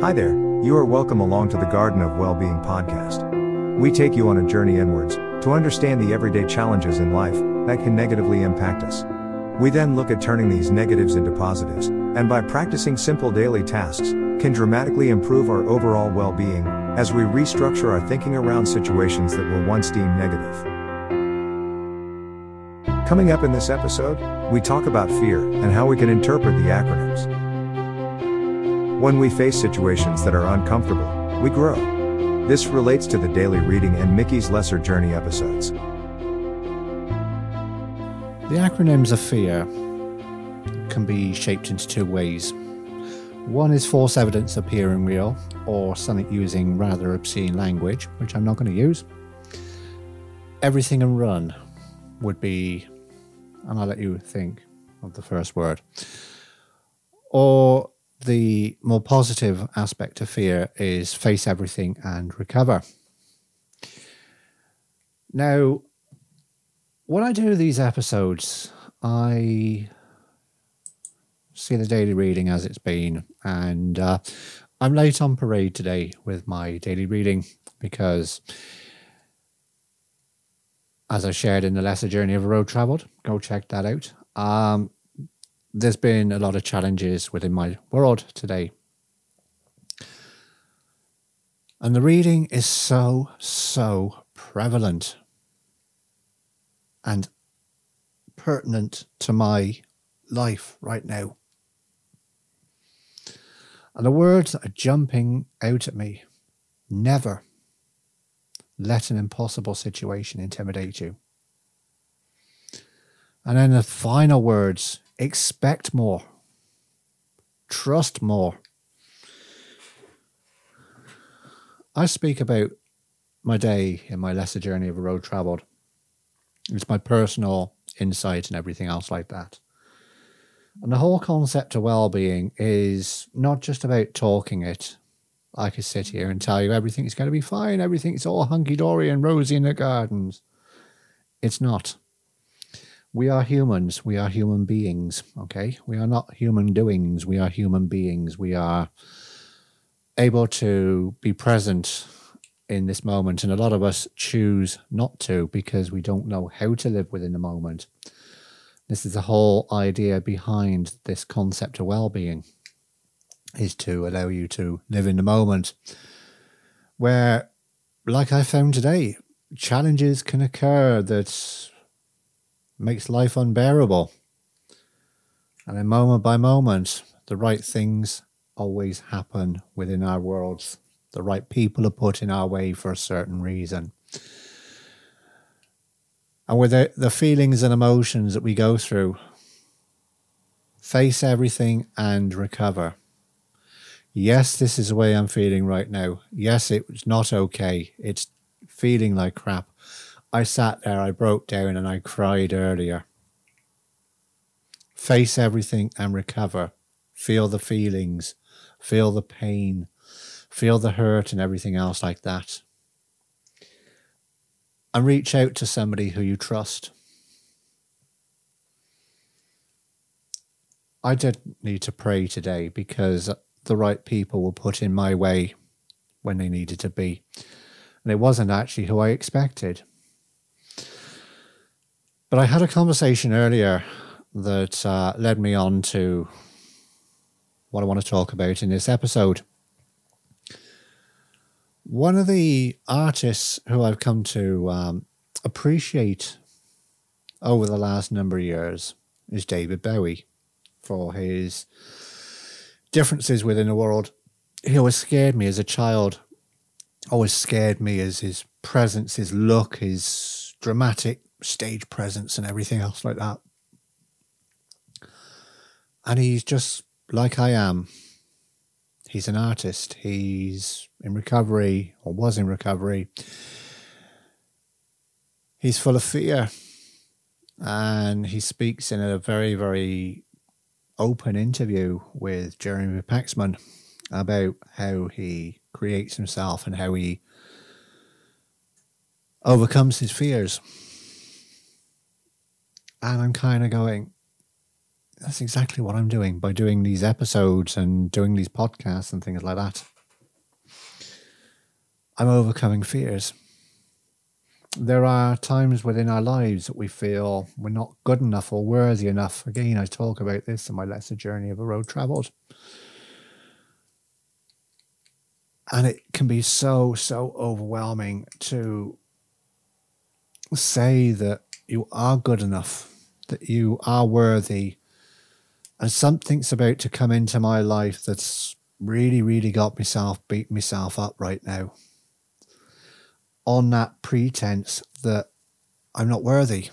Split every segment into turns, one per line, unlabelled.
Hi there, you are welcome along to the Garden of Well-Being podcast. We take you on a journey inwards to understand the everyday challenges in life that can negatively impact us. We then look at turning these negatives into positives, and by practicing simple daily tasks, can dramatically improve our overall well-being as we restructure our thinking around situations that were once deemed negative. Coming up in this episode, we talk about fear and how we can interpret the acronyms. When we face situations that are uncomfortable, we grow. This relates to the daily reading and Mickey's Lesser Journey episodes.
The acronyms of fear can be shaped into two ways. One is false evidence appearing real, or something using rather obscene language, which I'm not going to use. Everything and run would be and I'll let you think of the first word. Or the more positive aspect of fear is face everything and recover. Now, when I do these episodes, I see the daily reading as it's been, and uh, I'm late on parade today with my daily reading because as I shared in the lesser journey of a road traveled. Go check that out. Um, there's been a lot of challenges within my world today. And the reading is so, so prevalent and pertinent to my life right now. And the words are jumping out at me. Never let an impossible situation intimidate you. And then the final words expect more, trust more. I speak about my day in my lesser journey of a road traveled. It's my personal insight and everything else like that. And the whole concept of well being is not just about talking it, I could sit here and tell you everything's going to be fine, everything's all hunky dory and rosy in the gardens. It's not. We are humans. We are human beings. Okay. We are not human doings. We are human beings. We are able to be present in this moment. And a lot of us choose not to because we don't know how to live within the moment. This is the whole idea behind this concept of well being is to allow you to live in the moment where, like I found today, challenges can occur that makes life unbearable. And then moment by moment, the right things always happen within our worlds. The right people are put in our way for a certain reason. And with the, the feelings and emotions that we go through, face everything and recover. Yes, this is the way I'm feeling right now. Yes, it's not okay. It's feeling like crap. I sat there, I broke down, and I cried earlier. Face everything and recover. Feel the feelings, feel the pain, feel the hurt, and everything else like that. And reach out to somebody who you trust. I did need to pray today because the right people were put in my way when they needed to be. And it wasn't actually who I expected. But I had a conversation earlier that uh, led me on to what I want to talk about in this episode. One of the artists who I've come to um, appreciate over the last number of years is David Bowie for his differences within the world. He always scared me as a child. Always scared me as his presence, his look, his dramatic stage presence, and everything else like that. And he's just like I am. He's an artist. He's in recovery or was in recovery. He's full of fear and he speaks in a very, very open interview with Jeremy Paxman about how he creates himself and how he overcomes his fears. And I'm kind of going, that's exactly what I'm doing by doing these episodes and doing these podcasts and things like that. I'm overcoming fears. There are times within our lives that we feel we're not good enough or worthy enough. Again, I talk about this in my lesser journey of a road traveled. And it can be so, so overwhelming to say that you are good enough, that you are worthy, and something's about to come into my life that's really, really got myself beat myself up right now on that pretense that I'm not worthy.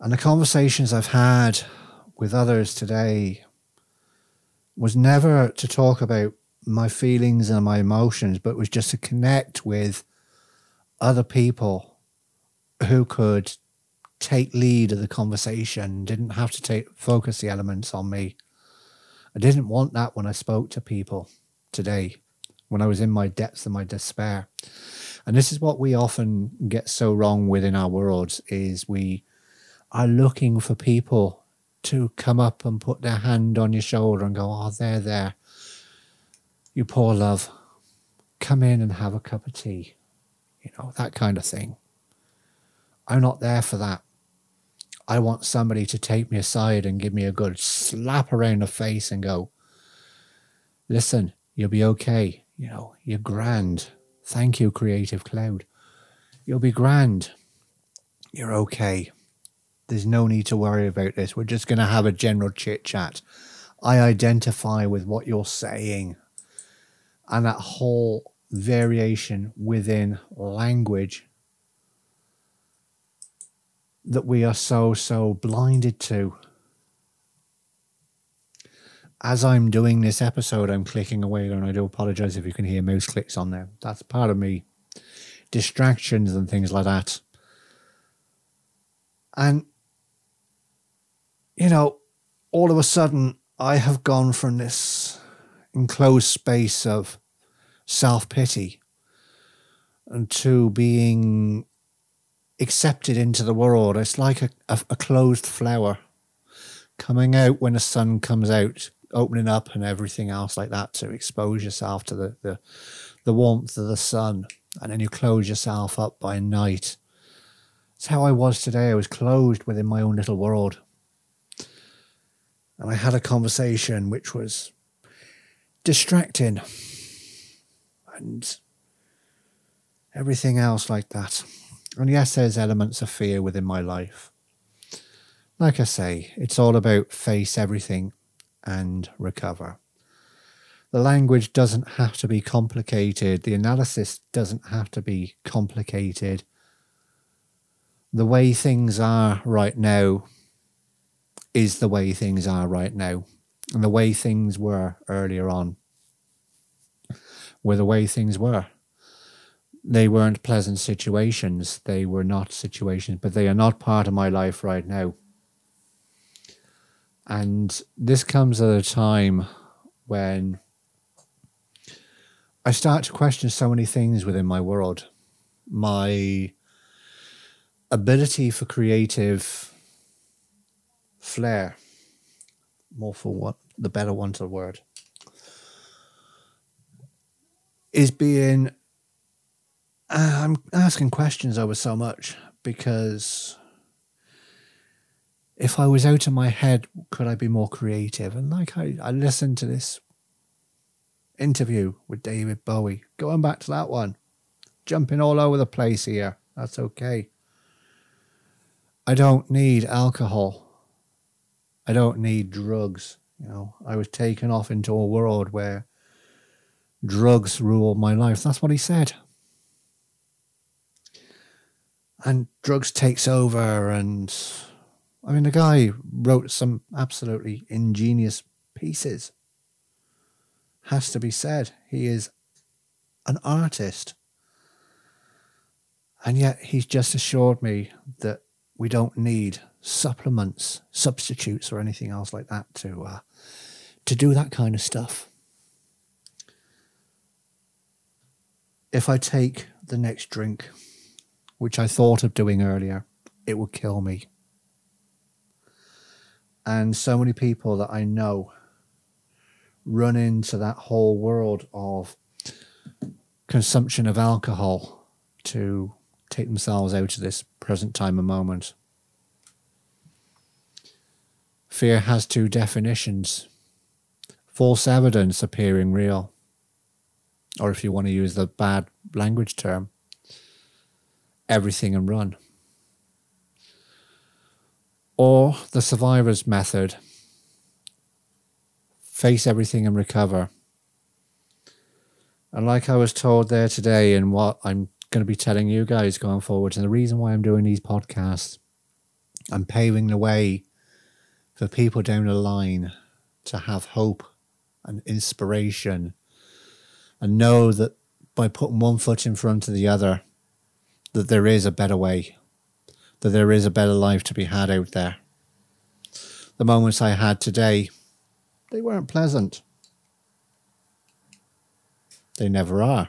And the conversations I've had with others today was never to talk about my feelings and my emotions, but was just to connect with other people who could take lead of the conversation, didn't have to take focus the elements on me. I didn't want that when I spoke to people today, when I was in my depths of my despair. And this is what we often get so wrong within our worlds is we are looking for people to come up and put their hand on your shoulder and go, Oh, there, there. You poor love. Come in and have a cup of tea. You know, that kind of thing. I'm not there for that. I want somebody to take me aside and give me a good slap around the face and go, listen, you'll be okay. You know, you're grand. Thank you, Creative Cloud. You'll be grand. You're okay. There's no need to worry about this. We're just going to have a general chit chat. I identify with what you're saying. And that whole variation within language that we are so, so blinded to. As I'm doing this episode, I'm clicking away, and I do apologize if you can hear mouse clicks on there. That's part of me. Distractions and things like that. And, you know, all of a sudden, I have gone from this enclosed space of self pity and to being accepted into the world. It's like a, a, a, closed flower coming out when the sun comes out, opening up and everything else like that to expose yourself to the, the, the warmth of the sun. And then you close yourself up by night. It's how I was today. I was closed within my own little world. And I had a conversation which was distracting and everything else like that. And yes, there's elements of fear within my life. Like I say, it's all about face everything and recover. The language doesn't have to be complicated. The analysis doesn't have to be complicated. The way things are right now is the way things are right now. And the way things were earlier on were the way things were they weren't pleasant situations. They were not situations, but they are not part of my life right now. And this comes at a time when I start to question so many things within my world. My ability for creative flair, more for what the better one to the word, is being uh, I'm asking questions over so much because if I was out of my head, could I be more creative? And like I, I listened to this interview with David Bowie, going back to that one, jumping all over the place here. That's okay. I don't need alcohol. I don't need drugs. You know, I was taken off into a world where drugs rule my life. That's what he said and drugs takes over and i mean the guy wrote some absolutely ingenious pieces. Has to be said he is an artist. And yet he's just assured me that we don't need supplements substitutes or anything else like that to uh, to do that kind of stuff. If i take the next drink which I thought of doing earlier, it would kill me. And so many people that I know run into that whole world of consumption of alcohol to take themselves out of this present time and moment. Fear has two definitions false evidence appearing real, or if you want to use the bad language term, everything and run. Or the survivor's method face everything and recover. And like I was told there today, and what I'm going to be telling you guys going forward, and the reason why I'm doing these podcasts, I'm paving the way for people down the line to have hope and inspiration and know that by putting one foot in front of the other, that there is a better way, that there is a better life to be had out there. The moments I had today, they weren't pleasant. They never are.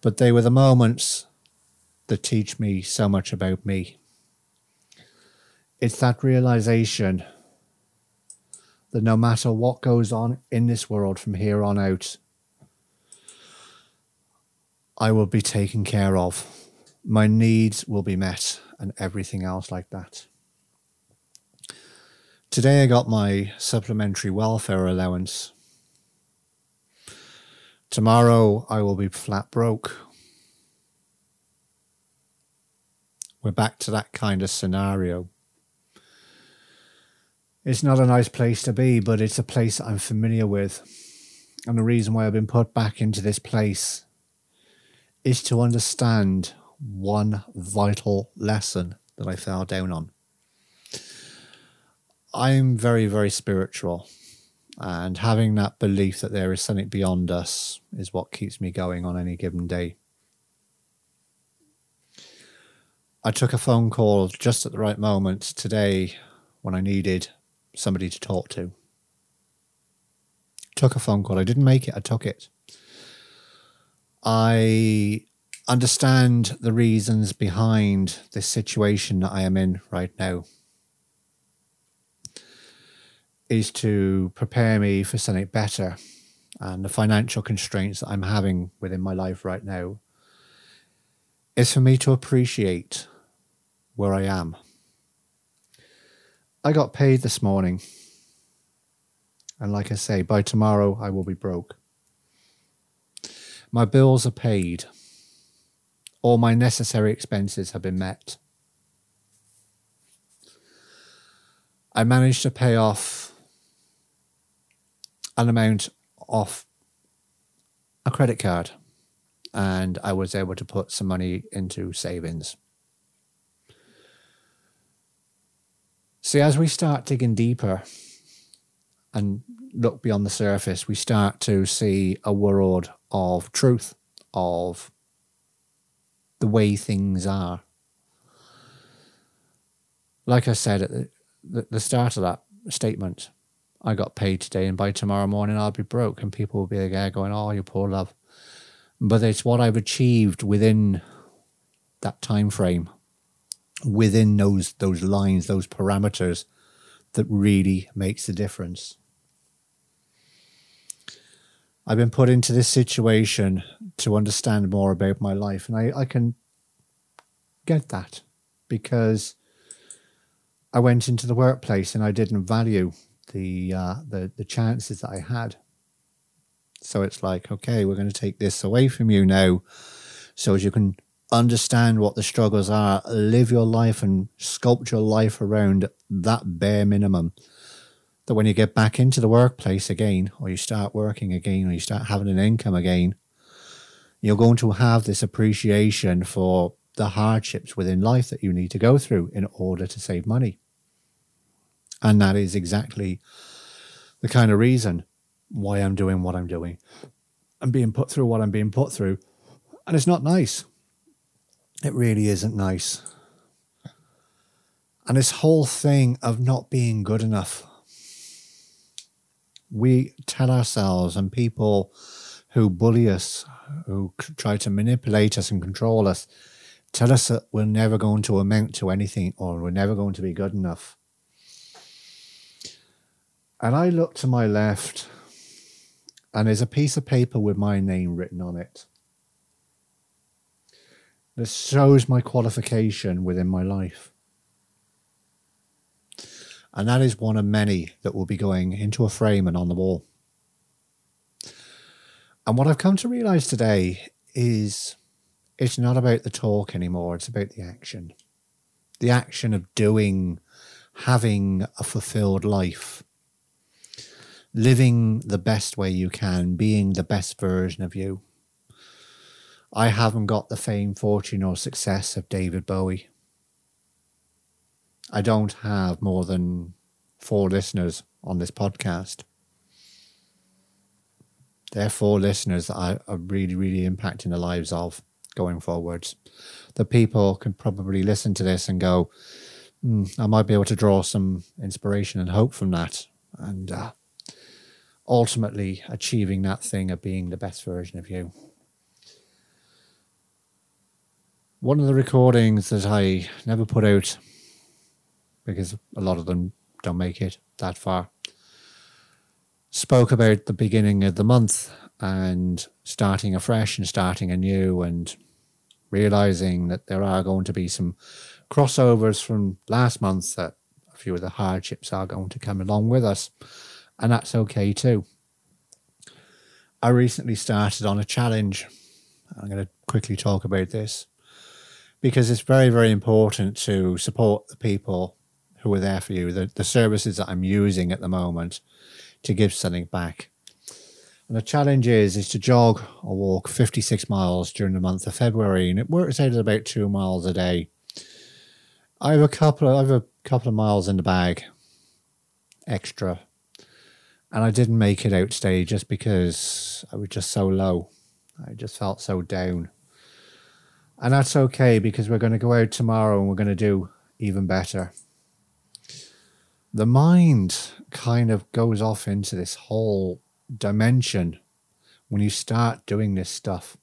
But they were the moments that teach me so much about me. It's that realization that no matter what goes on in this world from here on out, I will be taken care of. My needs will be met, and everything else like that. Today I got my supplementary welfare allowance. Tomorrow I will be flat broke. We're back to that kind of scenario. It's not a nice place to be, but it's a place I'm familiar with. And the reason why I've been put back into this place is to understand one vital lesson that I fell down on. I'm very, very spiritual, and having that belief that there is something beyond us is what keeps me going on any given day. I took a phone call just at the right moment today when I needed somebody to talk to. Took a phone call. I didn't make it, I took it. I understand the reasons behind this situation that I am in right now. Is to prepare me for something better. And the financial constraints that I'm having within my life right now is for me to appreciate where I am I got paid this morning. And like I say, by tomorrow I will be broke. My bills are paid. All my necessary expenses have been met. I managed to pay off an amount off a credit card and I was able to put some money into savings. See, as we start digging deeper and look beyond the surface, we start to see a world of truth, of the way things are. Like I said at the, the start of that statement, I got paid today, and by tomorrow morning I'll be broke, and people will be there going, "Oh, you poor love." But it's what I've achieved within that time frame within those those lines, those parameters, that really makes the difference. I've been put into this situation to understand more about my life, and I, I can get that because I went into the workplace and I didn't value the uh, the the chances that I had. So it's like, okay, we're going to take this away from you now, so as you can understand what the struggles are, live your life and sculpt your life around that bare minimum. That when you get back into the workplace again, or you start working again, or you start having an income again, you're going to have this appreciation for the hardships within life that you need to go through in order to save money. And that is exactly the kind of reason why I'm doing what I'm doing. I'm being put through what I'm being put through. And it's not nice. It really isn't nice. And this whole thing of not being good enough. We tell ourselves, and people who bully us, who try to manipulate us and control us, tell us that we're never going to amount to anything or we're never going to be good enough. And I look to my left, and there's a piece of paper with my name written on it. This shows my qualification within my life. And that is one of many that will be going into a frame and on the wall. And what I've come to realize today is it's not about the talk anymore, it's about the action. The action of doing, having a fulfilled life, living the best way you can, being the best version of you. I haven't got the fame, fortune, or success of David Bowie. I don't have more than four listeners on this podcast. They're four listeners that I are really, really impacting the lives of going forwards. The people can probably listen to this and go, mm, I might be able to draw some inspiration and hope from that. And uh, ultimately achieving that thing of being the best version of you. One of the recordings that I never put out because a lot of them don't make it that far. Spoke about the beginning of the month and starting afresh and starting anew and realizing that there are going to be some crossovers from last month that a few of the hardships are going to come along with us and that's okay too. I recently started on a challenge. I'm going to quickly talk about this because it's very very important to support the people who are there for you the, the services that i'm using at the moment to give something back. And the challenge is is to jog or walk 56 miles during the month of February, and it works out at about two miles a day. I have a couple of, I have a couple of miles in the bag, extra, and I didn't make it out today just because I was just so low. I just felt so down, and that's okay because we're going to go out tomorrow and we're going to do even better the mind kind of goes off into this whole dimension when you start doing this stuff.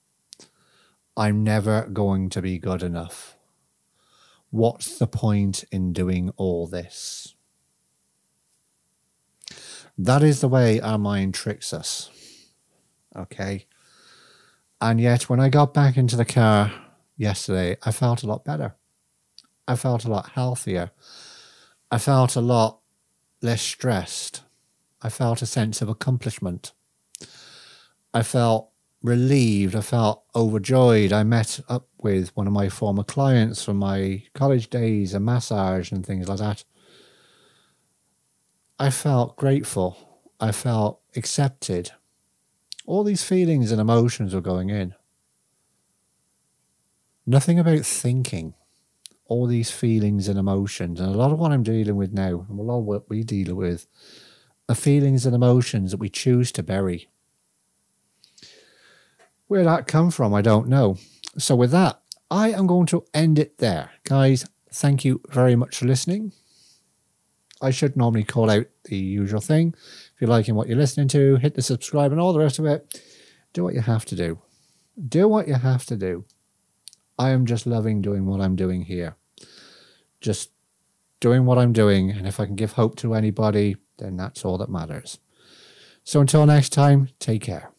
I'm never going to be good enough. What's the point in doing all this? That is the way our mind tricks us. Okay. And yet, when I got back into the car yesterday, I felt a lot better. I felt a lot healthier. I felt a lot less stressed. I felt a sense of accomplishment. I felt relieved. I felt overjoyed. I met up with one of my former clients from my college days, a massage and things like that. I felt grateful. I felt accepted. All these feelings and emotions were going in. Nothing about thinking all these feelings and emotions. And a lot of what I'm dealing with now, and a lot of what we deal with, are feelings and emotions that we choose to bury. Where that come from, I don't know. So with that, I am going to end it there. Guys, thank you very much for listening. I should normally call out the usual thing. If you're liking what you're listening to, hit the subscribe and all the rest of it. Do what you have to do. Do what you have to do. I am just loving doing what I'm doing here just doing what I'm doing. And if I can give hope to anybody, then that's all that matters. So until next time, take care.